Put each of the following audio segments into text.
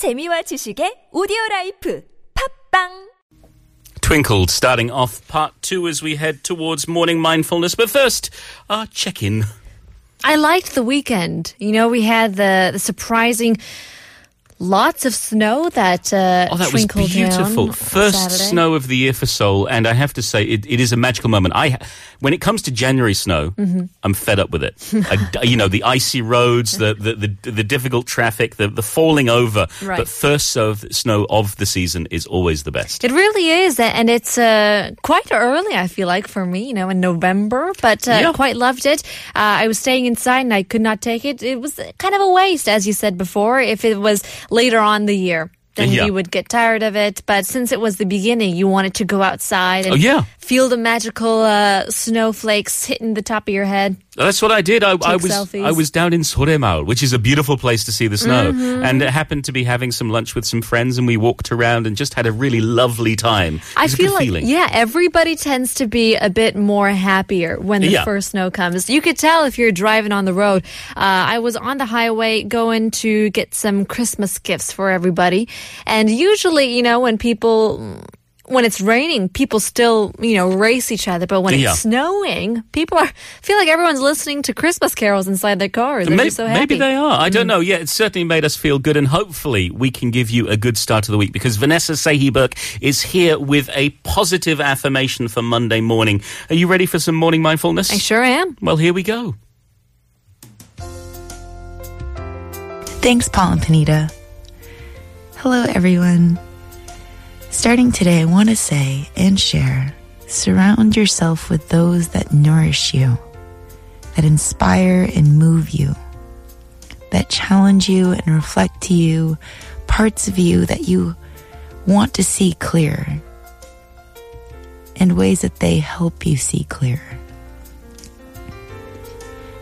재미와 지식의 오디오 라이프 팟빵 Twinkled, starting off part two as we head towards morning mindfulness. But first, our check in. I liked the weekend. You know, we had the, the surprising lots of snow that uh, Oh, that was beautiful. First Saturday. snow of the year for Seoul, and I have to say, it, it is a magical moment. I, when it comes to January snow, Mm-hmm. I'm fed up with it. I, you know, the icy roads, the the, the, the difficult traffic, the, the falling over. Right. But first so- snow of the season is always the best. It really is, and it's uh, quite early. I feel like for me, you know, in November, but uh, Yeah. quite loved it. Uh, I was staying inside, and I could not take it. It was kind of a waste, as you said before. If it was later on the year, then Yeah. you would get tired of it. But since it was the beginning, you wanted to go outside and Oh, yeah. feel the magical uh, snowflakes hitting the top of your head. That's what I did. I, I was selfies. I was down in Soremaul, which is a beautiful place to see the snow, Mm-hmm. and it happened to be having some lunch with some friends, and we walked around and just had a really lovely time. I feel like feeling. yeah, everybody tends to be a bit more happier when the Yeah. first snow comes. You could tell if you're driving on the road. Uh, I was on the highway going to get some Christmas gifts for everybody, and usually, you know, when people. When it's raining, people still, you know, race each other. But when Yeah. it's snowing, people are feel like everyone's listening to Christmas carols inside their cars. They're Maybe, so happy. maybe they are. I don't Mm. know. Yeah, it certainly made us feel good, and hopefully we can give you a good start to the week because Vanessa Sahi-Burke is here with a positive affirmation for Monday morning. Are you ready for some morning mindfulness? I sure am. Well, here we go. Thanks, Paul and Panita. Hello, everyone. Starting today, I want to say and share surround yourself with those that nourish you, that inspire and move you, that challenge you and reflect to you parts of you that you want to see clear, and ways that they help you see clear.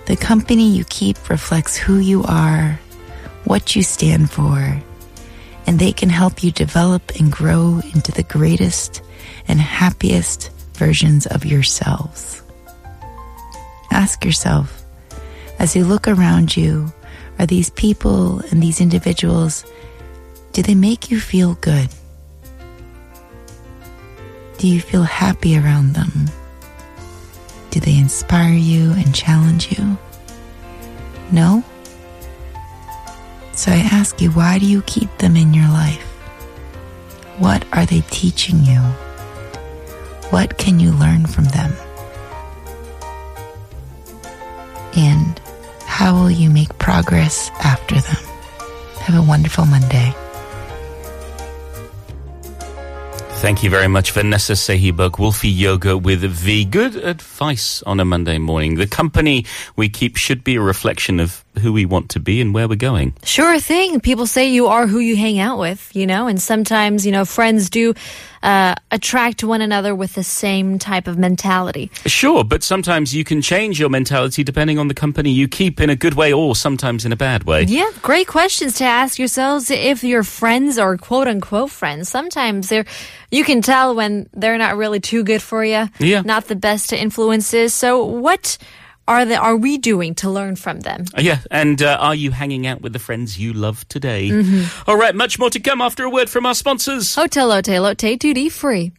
The company you keep reflects who you are, what you stand for, and they can help you develop and grow into the greatest and happiest versions of yourselves. Ask yourself, as you look around you, are these people and these individuals, do they make you feel good? Do you feel happy around them? Do they inspire you and challenge you? No? So I ask you, why do you keep them in your life? What are they teaching you? What can you learn from them? And how will you make progress after them? Have a wonderful Monday. Thank you very much, Vanessa Sahi-Burke, Wolfie Yoga with V. Good advice on a Monday morning. The company we keep should be a reflection of who we want to be and where we're going. Sure thing. People say you are who you hang out with, you know, and sometimes, you know, friends do uh, attract one another with the same type of mentality. Sure, but sometimes you can change your mentality depending on the company you keep in a good way or sometimes in a bad way. Yeah, great questions to ask yourselves if your friends or quote unquote friends. Sometimes they're, you can tell when they're not really too good for you. Yeah. Not the best influences. So what are the, are we doing to learn from them? Uh, Yeah, and uh, are you hanging out with the friends you love today? Mm-hmm. All right, much more to come after a word from our sponsors. Hotel Lotte Lotte duty free.